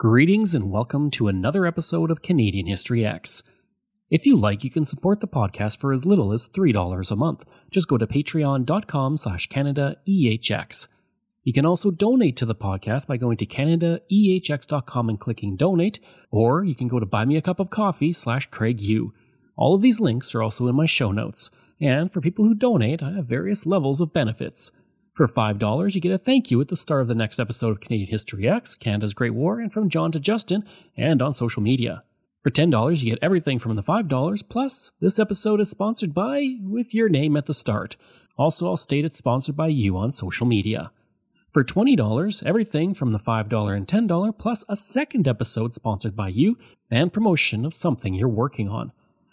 Greetings and welcome to another episode of Canadian History X. If you like, you can support the podcast for as little as $3 a month. Just go to patreon.com slash CanadaEHX. You can also donate to the podcast by going to CanadaEHX.com and clicking donate, or you can go to Buy Me a Cup of Coffee slash Craig U. All of these links are also in my show notes. And for people who donate, I have various levels of benefits. For $5, you get a thank you at the start of the next episode of Canadian History X, Canada's Great War, and from John to Justin, and on social media. For $10, you get everything from the $5, plus this episode is sponsored by, with your name at the start. Also, I'll state it's sponsored by you on social media. For $20, everything from the $5 and $10, plus a second episode sponsored by you, and promotion of something you're working on.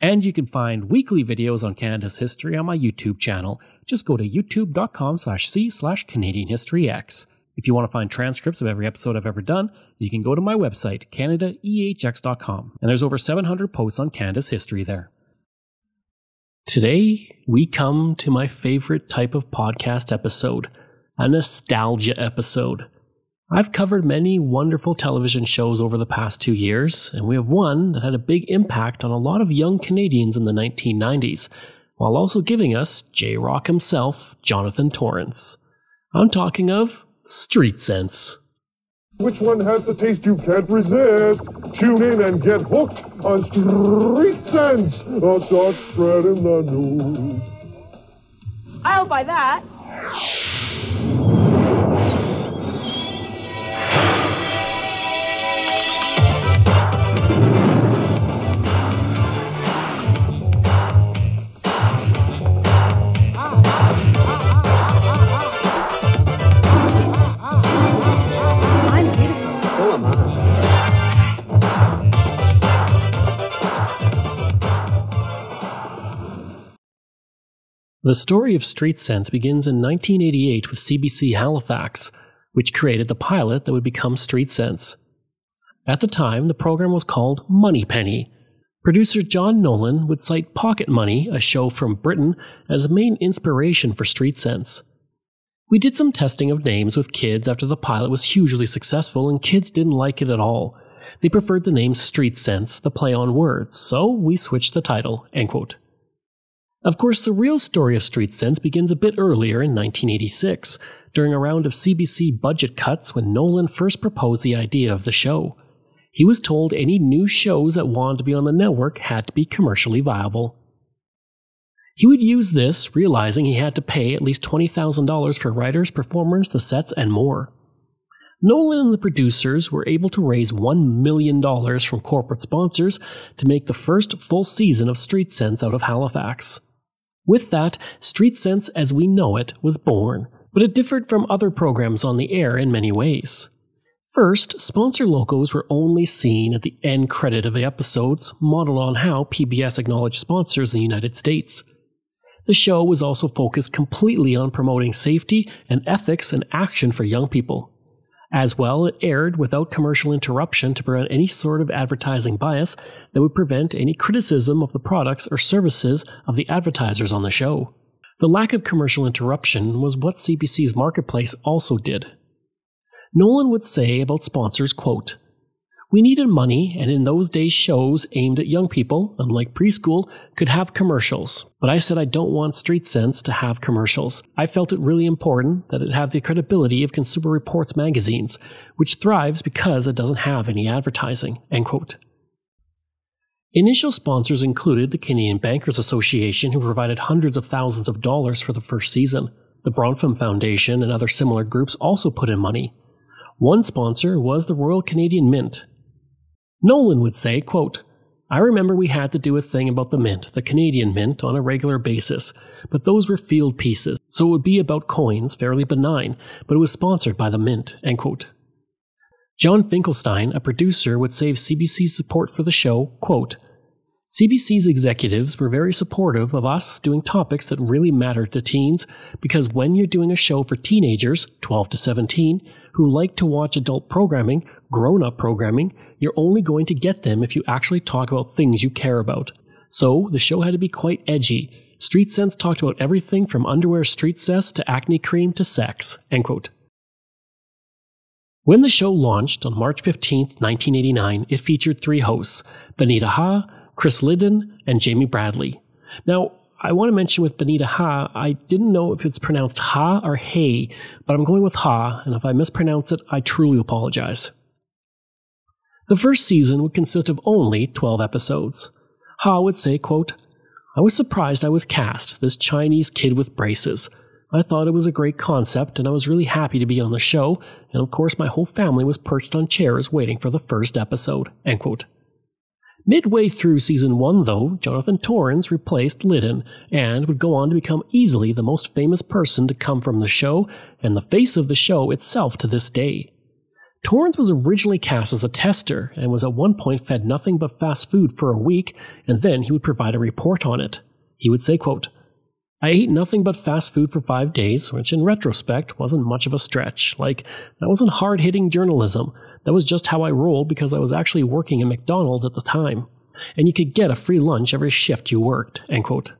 And you can find weekly videos on Canada's history on my YouTube channel. Just go to youtube.com slash c slash Canadian History X. If you want to find transcripts of every episode I've ever done, you can go to my website, CanadaEHX.com, and there's over 700 posts on Canada's history there. Today, we come to my favorite type of podcast episode, a nostalgia episode. I've covered many wonderful television shows over the past two years, and we have one that had a big impact on a lot of young Canadians in the 1990s, while also giving us J Rock himself, Jonathan Torrens. I'm talking of Street Cents. Which one has the taste you can't resist? Tune in and get hooked on Street Cents. A dark spread in the news. I'll buy that. The story of Street Cents begins in 1988 with CBC Halifax, which created the pilot that would become Street Cents. At the time, the program was called Moneypenny. Producer John Nolan would cite Pocket Money, a show from Britain, as a main inspiration for Street Cents. We did some testing of names with kids after the pilot was hugely successful, and kids didn't like it at all. They preferred the name Street Cents, the play on words, so we switched the title. End quote. Of course, the real story of Street Cents begins a bit earlier in 1986, during a round of CBC budget cuts when Nolan first proposed the idea of the show. He was told any new shows that wanted to be on the network had to be commercially viable. He would use this, realizing he had to pay at least $20,000 for writers, performers, the sets, and more. Nolan and the producers were able to raise $1 million from corporate sponsors to make the first full season of Street Cents out of Halifax. With that, Street Cents as we know it was born, but it differed from other programs on the air in many ways. First, sponsor logos were only seen at the end credit of the episodes, modeled on how PBS acknowledged sponsors in the United States. The show was also focused completely on promoting safety and ethics and action for young people. As well, it aired without commercial interruption to prevent any sort of advertising bias that would prevent any criticism of the products or services of the advertisers on the show. The lack of commercial interruption was what CBC's marketplace also did. Nolan would say about sponsors, quote, we needed money, and in those days, shows aimed at young people, unlike preschool, could have commercials. But I said I don't want Street Cents to have commercials. I felt it really important that it have the credibility of Consumer Reports magazines, which thrives because it doesn't have any advertising. End quote. Initial sponsors included the Canadian Bankers Association, who provided hundreds of thousands of dollars for the first season. The Bronfman Foundation and other similar groups also put in money. One sponsor was the Royal Canadian Mint, Nolan would say, quote, I remember we had to do a thing about the mint, the Canadian mint, on a regular basis, but those were field pieces, so it would be about coins, fairly benign, but it was sponsored by the mint. End quote. John Finkelstein, a producer, would of CBC's support for the show, quote, CBC's executives were very supportive of us doing topics that really mattered to teens because when you're doing a show for teenagers, 12 to 17, who like to watch adult programming, grown up programming, you're only going to get them if you actually talk about things you care about. So, the show had to be quite edgy. Street Cents talked about everything from underwear street cess to acne cream to sex. End quote. When the show launched on March 15, 1989, it featured three hosts Benita Ha, Chris Liddon, and Jamie Bradley. Now, I want to mention with Benita Ha, I didn't know if it's pronounced Ha or Hey, but I'm going with Ha, and if I mispronounce it, I truly apologize. The first season would consist of only 12 episodes. Ha would say, quote, I was surprised I was cast, this Chinese kid with braces. I thought it was a great concept, and I was really happy to be on the show, and of course my whole family was perched on chairs waiting for the first episode. End quote. Midway through season one, though, Jonathan Torrens replaced Liddon and would go on to become easily the most famous person to come from the show and the face of the show itself to this day. Torrens was originally cast as a tester and was at one point fed nothing but fast food for a week, and then he would provide a report on it. He would say, quote, I ate nothing but fast food for five days, which in retrospect wasn't much of a stretch. Like, that wasn't hard hitting journalism. That was just how I rolled because I was actually working at McDonald's at the time. And you could get a free lunch every shift you worked. End quote.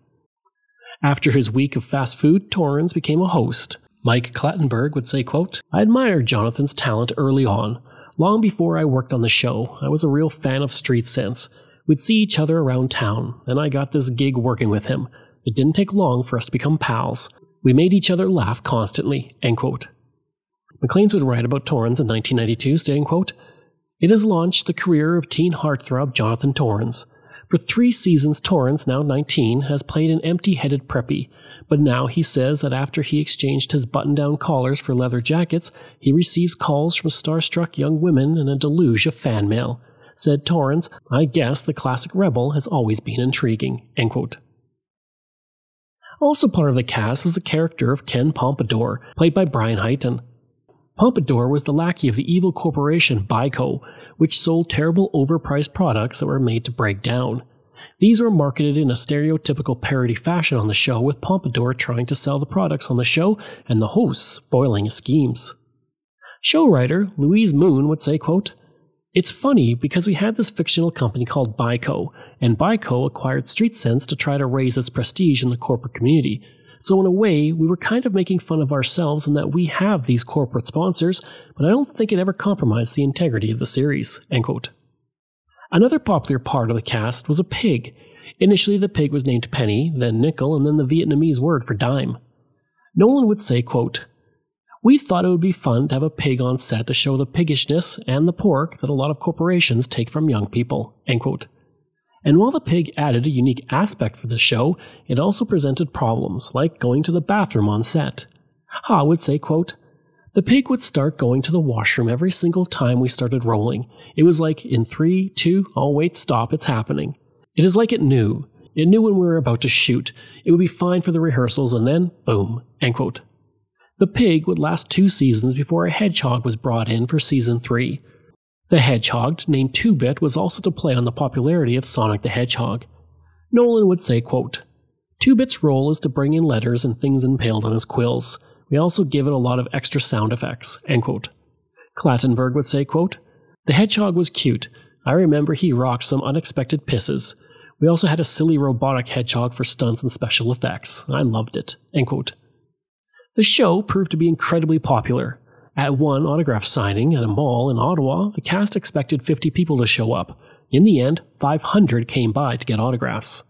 After his week of fast food, Torrens became a host. Mike Clattenburg would say, quote, I admired Jonathan's talent early on. Long before I worked on the show, I was a real fan of Street Cents. We'd see each other around town, and I got this gig working with him. It didn't take long for us to become pals. We made each other laugh constantly. End quote. Maclean's would write about Torrens in 1992, stating, quote, It has launched the career of teen heartthrob Jonathan Torrens. For three seasons, Torrens, now 19, has played an empty headed preppy, but now he says that after he exchanged his button down collars for leather jackets, he receives calls from starstruck young women and a deluge of fan mail. Said Torrens, I guess the classic rebel has always been intriguing. Also part of the cast was the character of Ken Pompadour, played by Brian Heighton. Pompadour was the lackey of the evil corporation Bico, which sold terrible overpriced products that were made to break down. These were marketed in a stereotypical parody fashion on the show, with Pompadour trying to sell the products on the show and the hosts foiling his schemes. Show writer Louise Moon would say, quote, It's funny because we had this fictional company called Bico, and Bico acquired Street Cents to try to raise its prestige in the corporate community. So, in a way, we were kind of making fun of ourselves in that we have these corporate sponsors, but I don't think it ever compromised the integrity of the series. End quote. Another popular part of the cast was a pig. Initially, the pig was named Penny, then Nickel, and then the Vietnamese word for dime. Nolan would say, quote, We thought it would be fun to have a pig on set to show the piggishness and the pork that a lot of corporations take from young people. End quote. And while the pig added a unique aspect for the show, it also presented problems, like going to the bathroom on set. Ha would say, quote, the pig would start going to the washroom every single time we started rolling. It was like, in three, two, oh wait, stop, it's happening. It is like it knew. It knew when we were about to shoot. It would be fine for the rehearsals, and then, boom, end quote. The pig would last two seasons before a hedgehog was brought in for season three. The hedgehog, named Two Bit, was also to play on the popularity of Sonic the Hedgehog. Nolan would say, quote, Two Bit's role is to bring in letters and things impaled on his quills. We also give it a lot of extra sound effects. End quote. Clattenburg would say, quote, The hedgehog was cute. I remember he rocked some unexpected pisses. We also had a silly robotic hedgehog for stunts and special effects. I loved it. The show proved to be incredibly popular. At one autograph signing at a mall in Ottawa, the cast expected 50 people to show up. In the end, 500 came by to get autographs.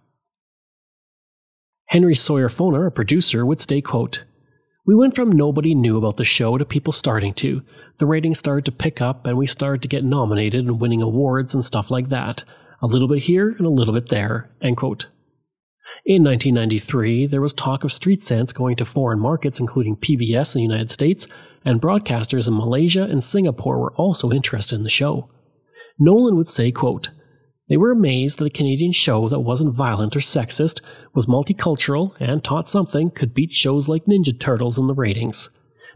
Henry Sarwer-Foner, a producer, would say, quote, We went from nobody knew about the show to people starting to. The ratings started to pick up and we started to get nominated and winning awards and stuff like that. A little bit here and a little bit there. End quote. In 1993, there was talk of Street Cents going to foreign markets, including PBS in the United States, and broadcasters in Malaysia and Singapore were also interested in the show. Nolan would say, quote, They were amazed that a Canadian show that wasn't violent or sexist, was multicultural, and taught something could beat shows like Ninja Turtles in the ratings.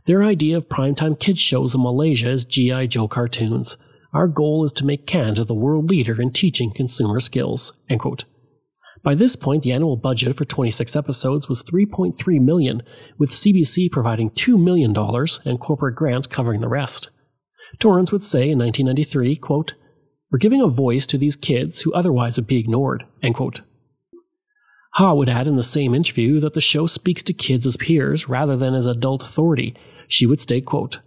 Their idea of primetime kids shows in Malaysia is G.I. Joe cartoons. Our goal is to make Canada the world leader in teaching consumer skills. End quote. By this point, the annual budget for 26 episodes was 3.3 million, with CBC providing $2 million and corporate grants covering the rest. Torrens would say in 1993, quote, We're giving a voice to these kids who otherwise would be ignored, end quote. Ha would add in the same interview that the show speaks to kids as peers rather than as adult authority. She would state, quote,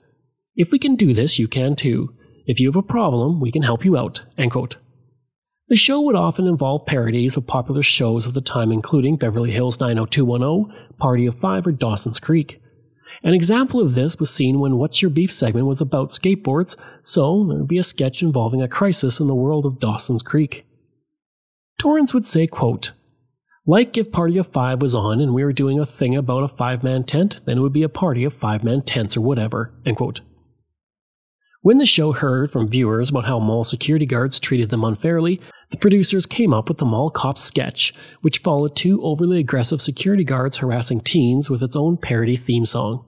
If we can do this, you can too. If you have a problem, we can help you out, end quote. The show would often involve parodies of popular shows of the time, including Beverly Hills 90210, Party of Five, or Dawson's Creek. An example of this was seen when What's Your Beef segment was about skateboards, so there would be a sketch involving a crisis in the world of Dawson's Creek. Torrens would say, quote, like if Party of Five was on and we were doing a thing about a five man tent, then it would be a party of five man tents or whatever. End quote. When the show heard from viewers about how mall security guards treated them unfairly, the producers came up with the Mall Cops sketch, which followed two overly aggressive security guards harassing teens with its own parody theme song.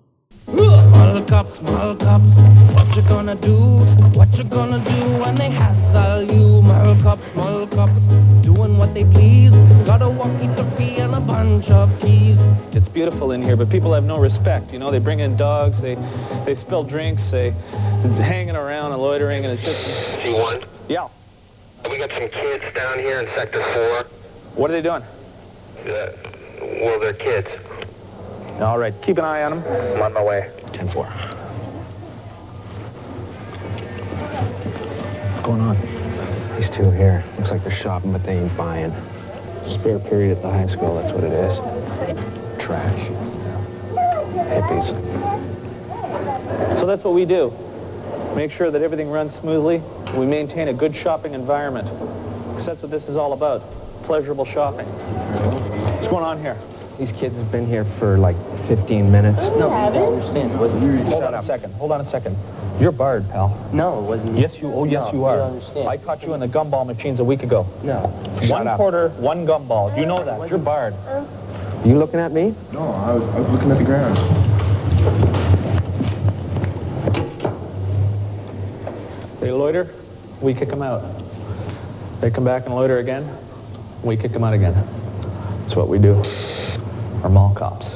Mall cops, mall cops, what you gonna do? What you gonna do when they hassle you? Mall cops, mall cops, what they please. Got a walkie-talkie and a bunch of keys. It's beautiful in here, but people have no respect. You know, they bring in dogs, they they spill drinks, they hanging around and loitering, and it's just. C1. Yeah. We got some kids down here in Sector 4. What are they doing? Uh, well, they're kids. All right, keep an eye on them. I'm on my way. 10 4. What's going on? These two here. Looks like they're shopping, but they ain't buying. Spare period at the high school, that's what it is. Trash. Hippies. So that's what we do. Make sure that everything runs smoothly. We maintain a good shopping environment. Because that's what this is all about. Pleasurable shopping. What's going on here? These kids have been here for like 15 minutes. No, you don't understand. Hold on a second. Hold on a second. You're barred, pal. No, it wasn't. Yes, you. Oh, yes, No, you are. you understand. I caught you in the gumball machines a week ago. No. one up. quarter, one gumball. You know that. You're barred. Are you looking at me? No, I was, I was looking at the ground. They loiter, we kick them out. They come back and loiter again, we kick them out again. That's what we do. We're mall cops.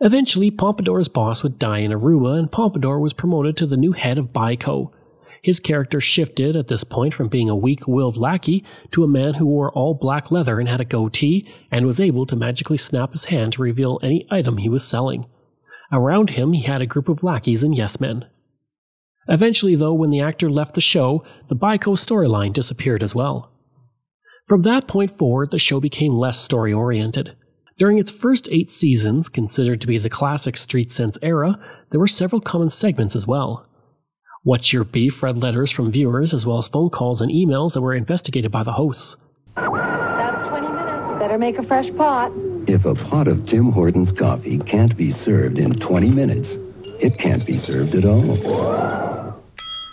Eventually, Pompadour's boss would die in Aruba, and Pompadour was promoted to the new head of Bico. His character shifted at this point from being a weak willed lackey to a man who wore all black leather and had a goatee, and was able to magically snap his hand to reveal any item he was selling. Around him, he had a group of lackeys and yes men. Eventually, though, when the actor left the show, the Bico storyline disappeared as well. From that point forward, the show became less story oriented. During its first eight seasons, considered to be the classic Street Cents era, there were several common segments as well. What's Your Beef read letters from viewers as well as phone calls and emails that were investigated by the hosts. That's 20 minutes. Better make a fresh pot. If a pot of Tim Hortons coffee can't be served in 20 minutes, it can't be served at all.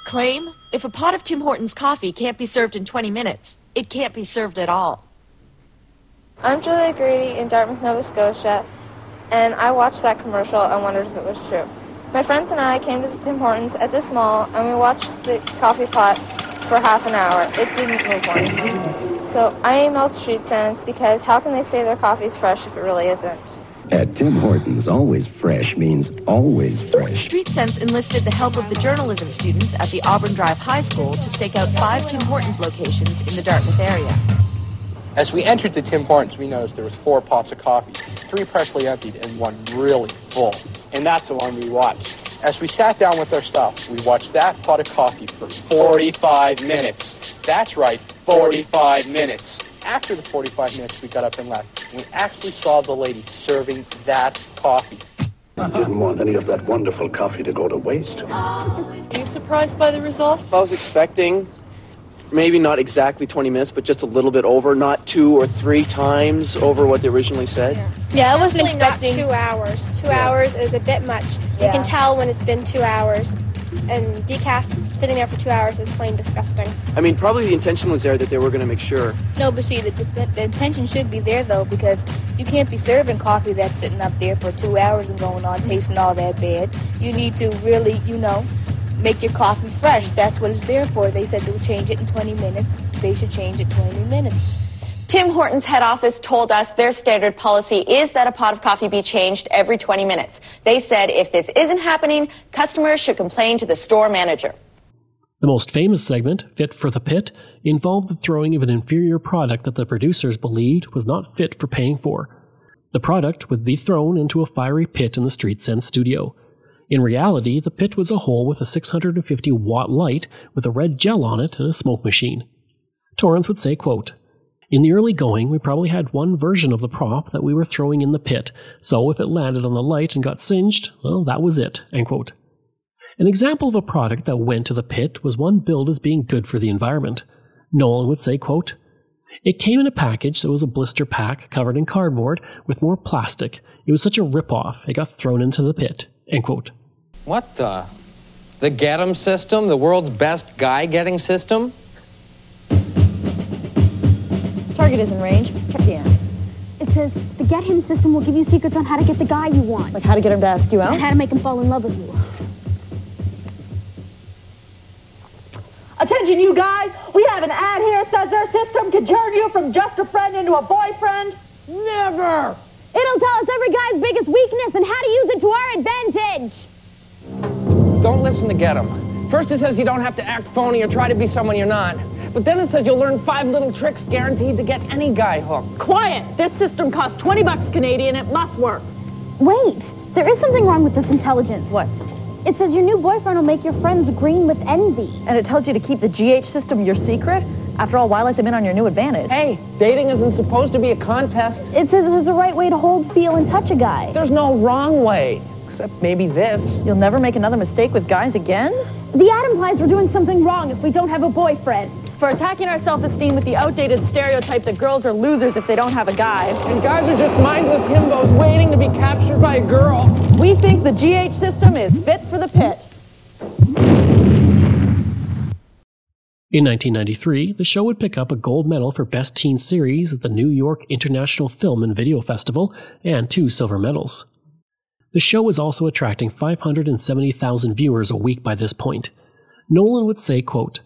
Claim if a pot of Tim Hortons coffee can't be served in 20 minutes, it can't be served at all. I'm Julia Grady in Dartmouth, Nova Scotia, and I watched that commercial and wondered if it was true. My friends and I came to the Tim Hortons at this mall and we watched the coffee pot for half an hour. It didn't move once. So I emailed Street Cents because how can they say their coffee's fresh if it really isn't? At Tim Hortons, always fresh means always fresh. Street Cents enlisted the help of the journalism students at the Auburn Drive High School to stake out five Tim Hortons locations in the Dartmouth area. As we entered the Tim Hortons, we noticed there was four pots of coffee, three partially emptied and one really full. And that's the one we watched. As we sat down with our stuff, we watched that pot of coffee for 45 minutes. That's right, 45 minutes. After the 45 minutes, we got up and left. We actually saw the lady serving that coffee. I didn't want any of that wonderful coffee to go to waste. Are you surprised by the result? I was expecting maybe not exactly 20 minutes, but just a little bit over, not two or three times over what they originally said. Yeah, Yeah, I wasn't Actually, not expecting two hours. Two Yeah. hours is a bit much. You can tell when it's been two hours. And decaf sitting there for two hours is plain disgusting. I mean, probably the intention was there that they were going to make sure. No, but see, the, the, the intention should be there though, because you can't be serving coffee that's sitting up there for two hours and going on tasting all that bad. You need to really, you know, make your coffee fresh. That's what it's there for. They said they'll change it in 20 minutes. They should change it 20 minutes. Tim Hortons head office told us their standard policy is that a pot of coffee be changed every 20 minutes. They said if this isn't happening, customers should complain to the store manager. The most famous segment, Fit for the Pit, involved the throwing of an inferior product that the producers believed was not fit for paying for. The product would be thrown into a fiery pit in the Street Cents studio. In reality, the pit was a hole with a 650 watt light with a red gel on it and a smoke machine. Torrens would say, quote, In the early going, we probably had one version of the prop that we were throwing in the pit, so if it landed on the light and got singed, well, that was it. An example of a product that went to the pit was one billed as being good for the environment. Nolan would say, quote, It came in a package that was a blister pack covered in cardboard with more plastic. It was such a rip-off, it got thrown into the pit. End quote. What the? The Get 'em system? The world's best guy getting system? Target is in range. Check the end. It says the Get Him system will give you secrets on how to get the guy you want. Like how to get him to ask you out? And how to make him fall in love with you. Attention, you guys. We have an ad here that says their system can turn you from just a friend into a boyfriend. Never. It'll tell us every guy's biggest weakness and how to use it to our advantage. Don't listen to Get 'em. First it says you don't have to act phony or try to be someone you're not. But then it says you'll learn five little tricks guaranteed to get any guy hooked. Quiet. This system costs 20 bucks Canadian. It must work. Wait, there is something wrong with this intelligence. What? It says your new boyfriend will make your friends green with envy. And it tells you to keep the GH system your secret? After all, why let them in on your new advantage? Hey, dating isn't supposed to be a contest. It says there's a right way to hold, feel, and touch a guy. There's no wrong way. Except maybe this. You'll never make another mistake with guys again? The ad implies we're doing something wrong if we don't have a boyfriend. For attacking our self-esteem with the outdated stereotype that girls are losers if they don't have a guy. And guys are just mindless himbos waiting to be captured by a girl. We think the GH system is fit for the pit. In 1993, the show would pick up a gold medal for Best Teen Series at the New York International Film and Video Festival and two silver medals. The show was also attracting 570,000 viewers a week by this point. Nolan would say, quote,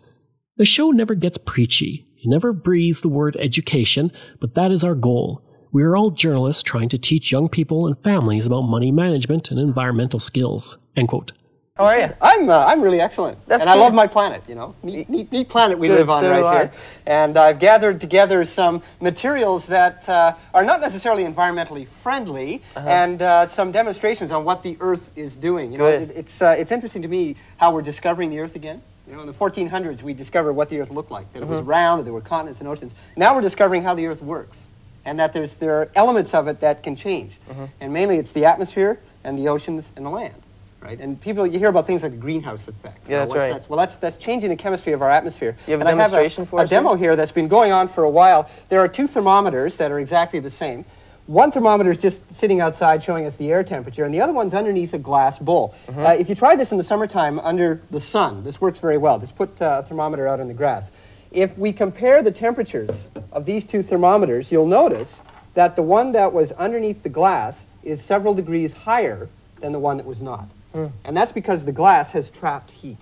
The show never gets preachy. It never breathes the word education, but that is our goal. We are all journalists trying to teach young people and families about money management and environmental skills. End quote. How are you? I'm uh, I'm really excellent, That's and I love my planet. You know, neat, neat, neat planet we Good, live on so right here. And I've gathered together some materials that uh, are not necessarily environmentally friendly, Uh-huh. and uh, some demonstrations on what the Earth is doing. You know, it, it's uh, it's interesting to me how we're discovering the Earth again. You know, in the 1400s, we discovered what the Earth looked like, that it was Mhm. round, that there were continents and oceans. Now we're discovering how the Earth works, and that there's there are elements of it that can change. Mhm. And mainly, it's the atmosphere and the oceans and the land right? And people, you hear about things like the greenhouse effect. Yeah, that's right. well, that's that's changing the chemistry of our atmosphere. You have a and I demonstration have a, for us here? demo here that's been going on for a while. There are two thermometers that are exactly the same. One thermometer is just sitting outside showing us the air temperature, and the other one's underneath a glass bowl. Mhm. Uh, if you try this in the summertime under the sun, this works very well. Just put uh, a thermometer out in the grass. If we compare the temperatures of these two thermometers, you'll notice that the one that was underneath the glass is several degrees higher than the one that was not. And that's because the glass has trapped heat.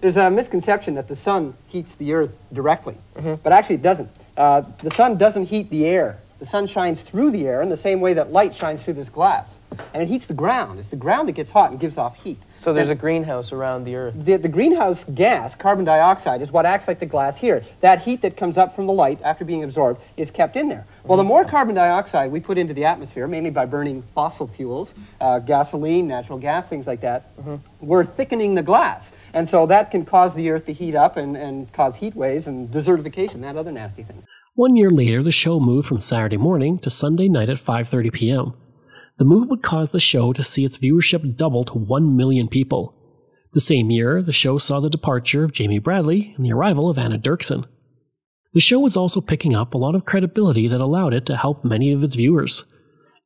There's a misconception that the sun heats the earth directly, but actually it doesn't. uh, the sun doesn't heat the air. The sun shines through the air in the same way that light shines through this glass. And it heats the ground. It's the ground that gets hot and gives off heat. So there's And a greenhouse around the Earth. the, the greenhouse gas, carbon dioxide, is what acts like the glass here. That heat that comes up from the light after being absorbed is kept in there. Well, the more carbon dioxide we put into the atmosphere, mainly by burning fossil fuels, uh, gasoline, natural gas, things like that, we're thickening the glass. And so that can cause the Earth to heat up and, and cause heat waves and desertification, that other nasty thing. One year later, the show moved from Saturday morning to Sunday night at 5:30 p.m. The move would cause the show to see its viewership double to 1 million people. The same year, the show saw the departure of Jamie Bradley and the arrival of Anna Dirksen. The show was also picking up a lot of credibility that allowed it to help many of its viewers.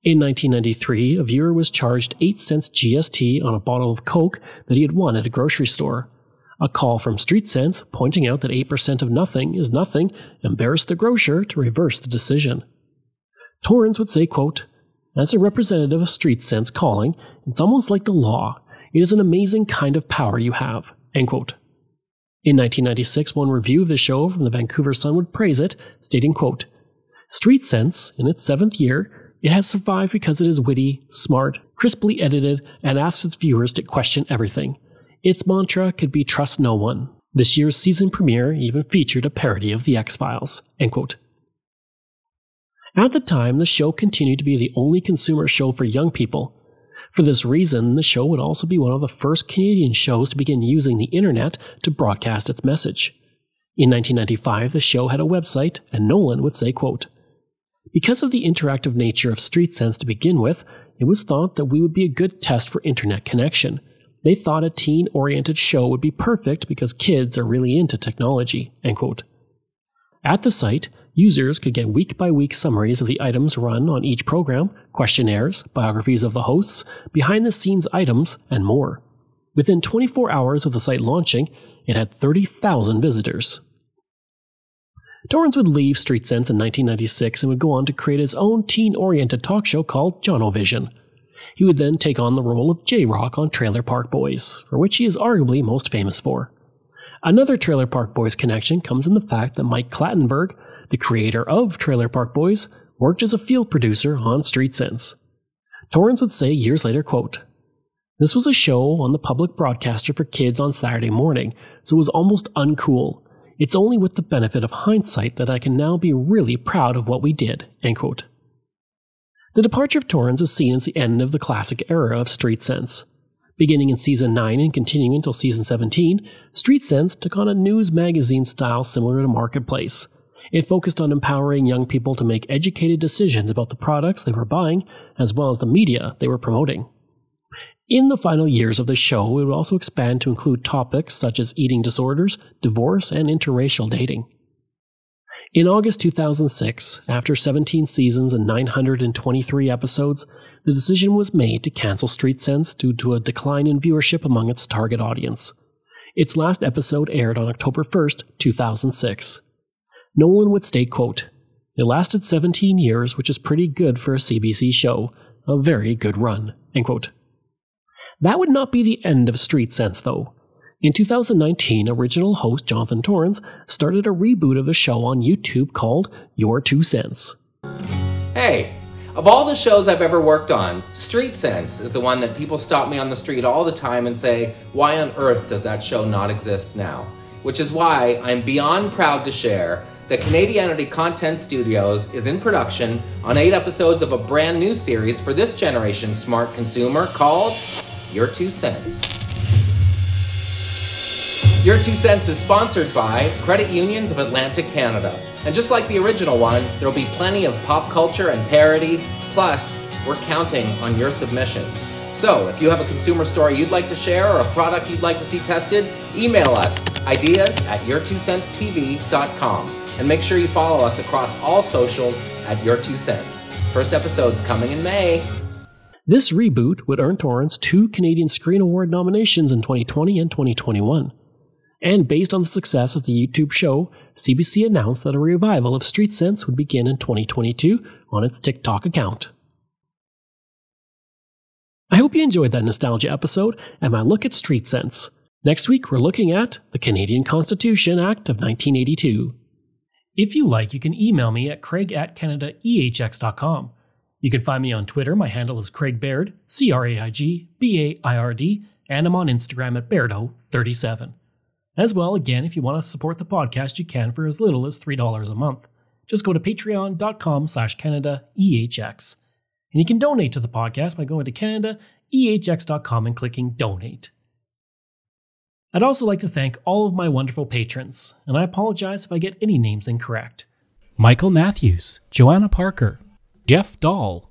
In 1993, a viewer was charged 8 cents GST on a bottle of Coke that he had won at a grocery store. A call from Street Cents pointing out that 8% of nothing is nothing embarrassed the grocer to reverse the decision. Torrens would say, quote, As a representative of Street Cents calling, it's almost like the law. It is an amazing kind of power you have. End quote. In 1996, one review of the show from the Vancouver Sun would praise it, stating, quote, Street Cents, in its seventh year, it has survived because it is witty, smart, crisply edited, and asks its viewers to question everything. Its mantra could be trust no one. This year's season premiere even featured a parody of The X Files. At the time, the show continued to be the only consumer show for young people. For this reason, the show would also be one of the first Canadian shows to begin using the internet to broadcast its message. In 1995, the show had a website, and Nolan would say, quote, Because of the interactive nature of Street Cents to begin with, it was thought that we would be a good test for internet connection. They thought a teen oriented show would be perfect because kids are really into technology. End quote. At the site, users could get week by week summaries of the items run on each program, questionnaires, biographies of the hosts, behind the scenes items, and more. Within 24 hours of the site launching, it had 30,000 visitors. Torrens would leave Street Cents in 1996 and would go on to create his own teen oriented talk show called Jonovision. He would then take on the role of J Rock on Trailer Park Boys, for which he is arguably most famous for. Another Trailer Park Boys connection comes in the fact that Mike Clattenburg, the creator of Trailer Park Boys, worked as a field producer on Street Cents. Torrens would say years later, quote, This was a show on the public broadcaster for kids on Saturday morning, so it was almost uncool. It's only with the benefit of hindsight that I can now be really proud of what we did. End quote. The departure of Torrens is seen as the end of the classic era of Street Cents. Beginning in season 9 and continuing until season 17, Street Cents took on a news magazine style similar to Marketplace. It focused on empowering young people to make educated decisions about the products they were buying, as well as the media they were promoting. In the final years of the show, it would also expand to include topics such as eating disorders, divorce, and interracial dating. In August 2006, after 17 seasons and 923 episodes, the decision was made to cancel Street Cents due to a decline in viewership among its target audience. Its last episode aired on October 1st, 2006. Nolan would state, quote, It lasted 17 years, which is pretty good for a CBC show. A very good run. End quote. That would not be the end of Street Cents, though. In 2019, original host Jonathan Torrens started a reboot of the show on YouTube called Your Two Cents. Hey, of all the shows I've ever worked on, Street Cents is the one that people stop me on the street all the time and say, why on earth does that show not exist now? Which is why I'm beyond proud to share that Canadianity Content Studios is in production on eight episodes of a brand new series for this generation smart consumer called Your Two Cents. Your Two Cents is sponsored by Credit Unions of Atlantic Canada. And just like the original one, there'll be plenty of pop culture and parody, plus, we're counting on your submissions. So, if you have a consumer story you'd like to share or a product you'd like to see tested, email us ideas at your2centstv.com and make sure you follow us across all socials at Your Two Cents. First episode's coming in May. This reboot would earn Torrens two Canadian Screen Award nominations in 2020 and 2021. And based on the success of the YouTube show, CBC announced that a revival of Street Cents would begin in 2022 on its TikTok account. I hope you enjoyed that nostalgia episode and my look at Street Cents. Next week, we're looking at the Canadian Constitution Act of 1982. If you like, you can email me at craig at canadaehx.com. You can find me on Twitter. My handle is Craig Baird, C R A I G B A I R D, and I'm on Instagram at Bairdo37. As well, again, if you want to support the podcast, you can for as little as $3 a month. Just go to patreon.com slash CanadaEHX. And you can donate to the podcast by going to CanadaEHX.com and clicking donate. I'd also like to thank all of my wonderful patrons, and I apologize if I get any names incorrect. Michael Matthews, Joanna Parker, Jeff Dahl,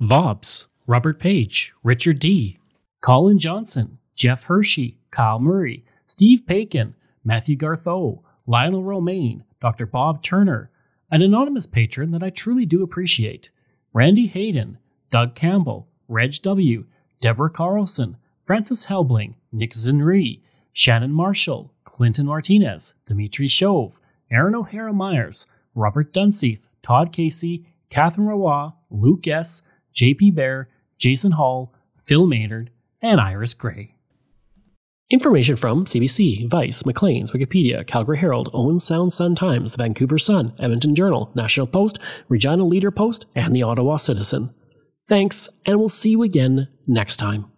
Vobs, Robert Page, Richard D., Colin Johnson, Jeff Hershey, Kyle Murray, Steve Paikin, Matthew Gartho, Lionel Romaine, Dr. Bob Turner, an anonymous patron that I truly do appreciate, Randy Hayden, Doug Campbell, Reg W., Deborah Carlson, Francis Helbling, Nick Zinri, Shannon Marshall, Clinton Martinez, Dimitri Shove, Aaron O'Hara Myers, Robert Dunseith, Todd Casey, Catherine Rawa, Luke S., JP Bear, Jason Hall, Phil Maynard, and Iris Gray. Information from CBC, Vice, Maclean's, Wikipedia, Calgary Herald, Owen Sound Sun Times, Vancouver Sun, Edmonton Journal, National Post, Regina Leader Post, and the Ottawa Citizen. Thanks, and we'll see you again next time.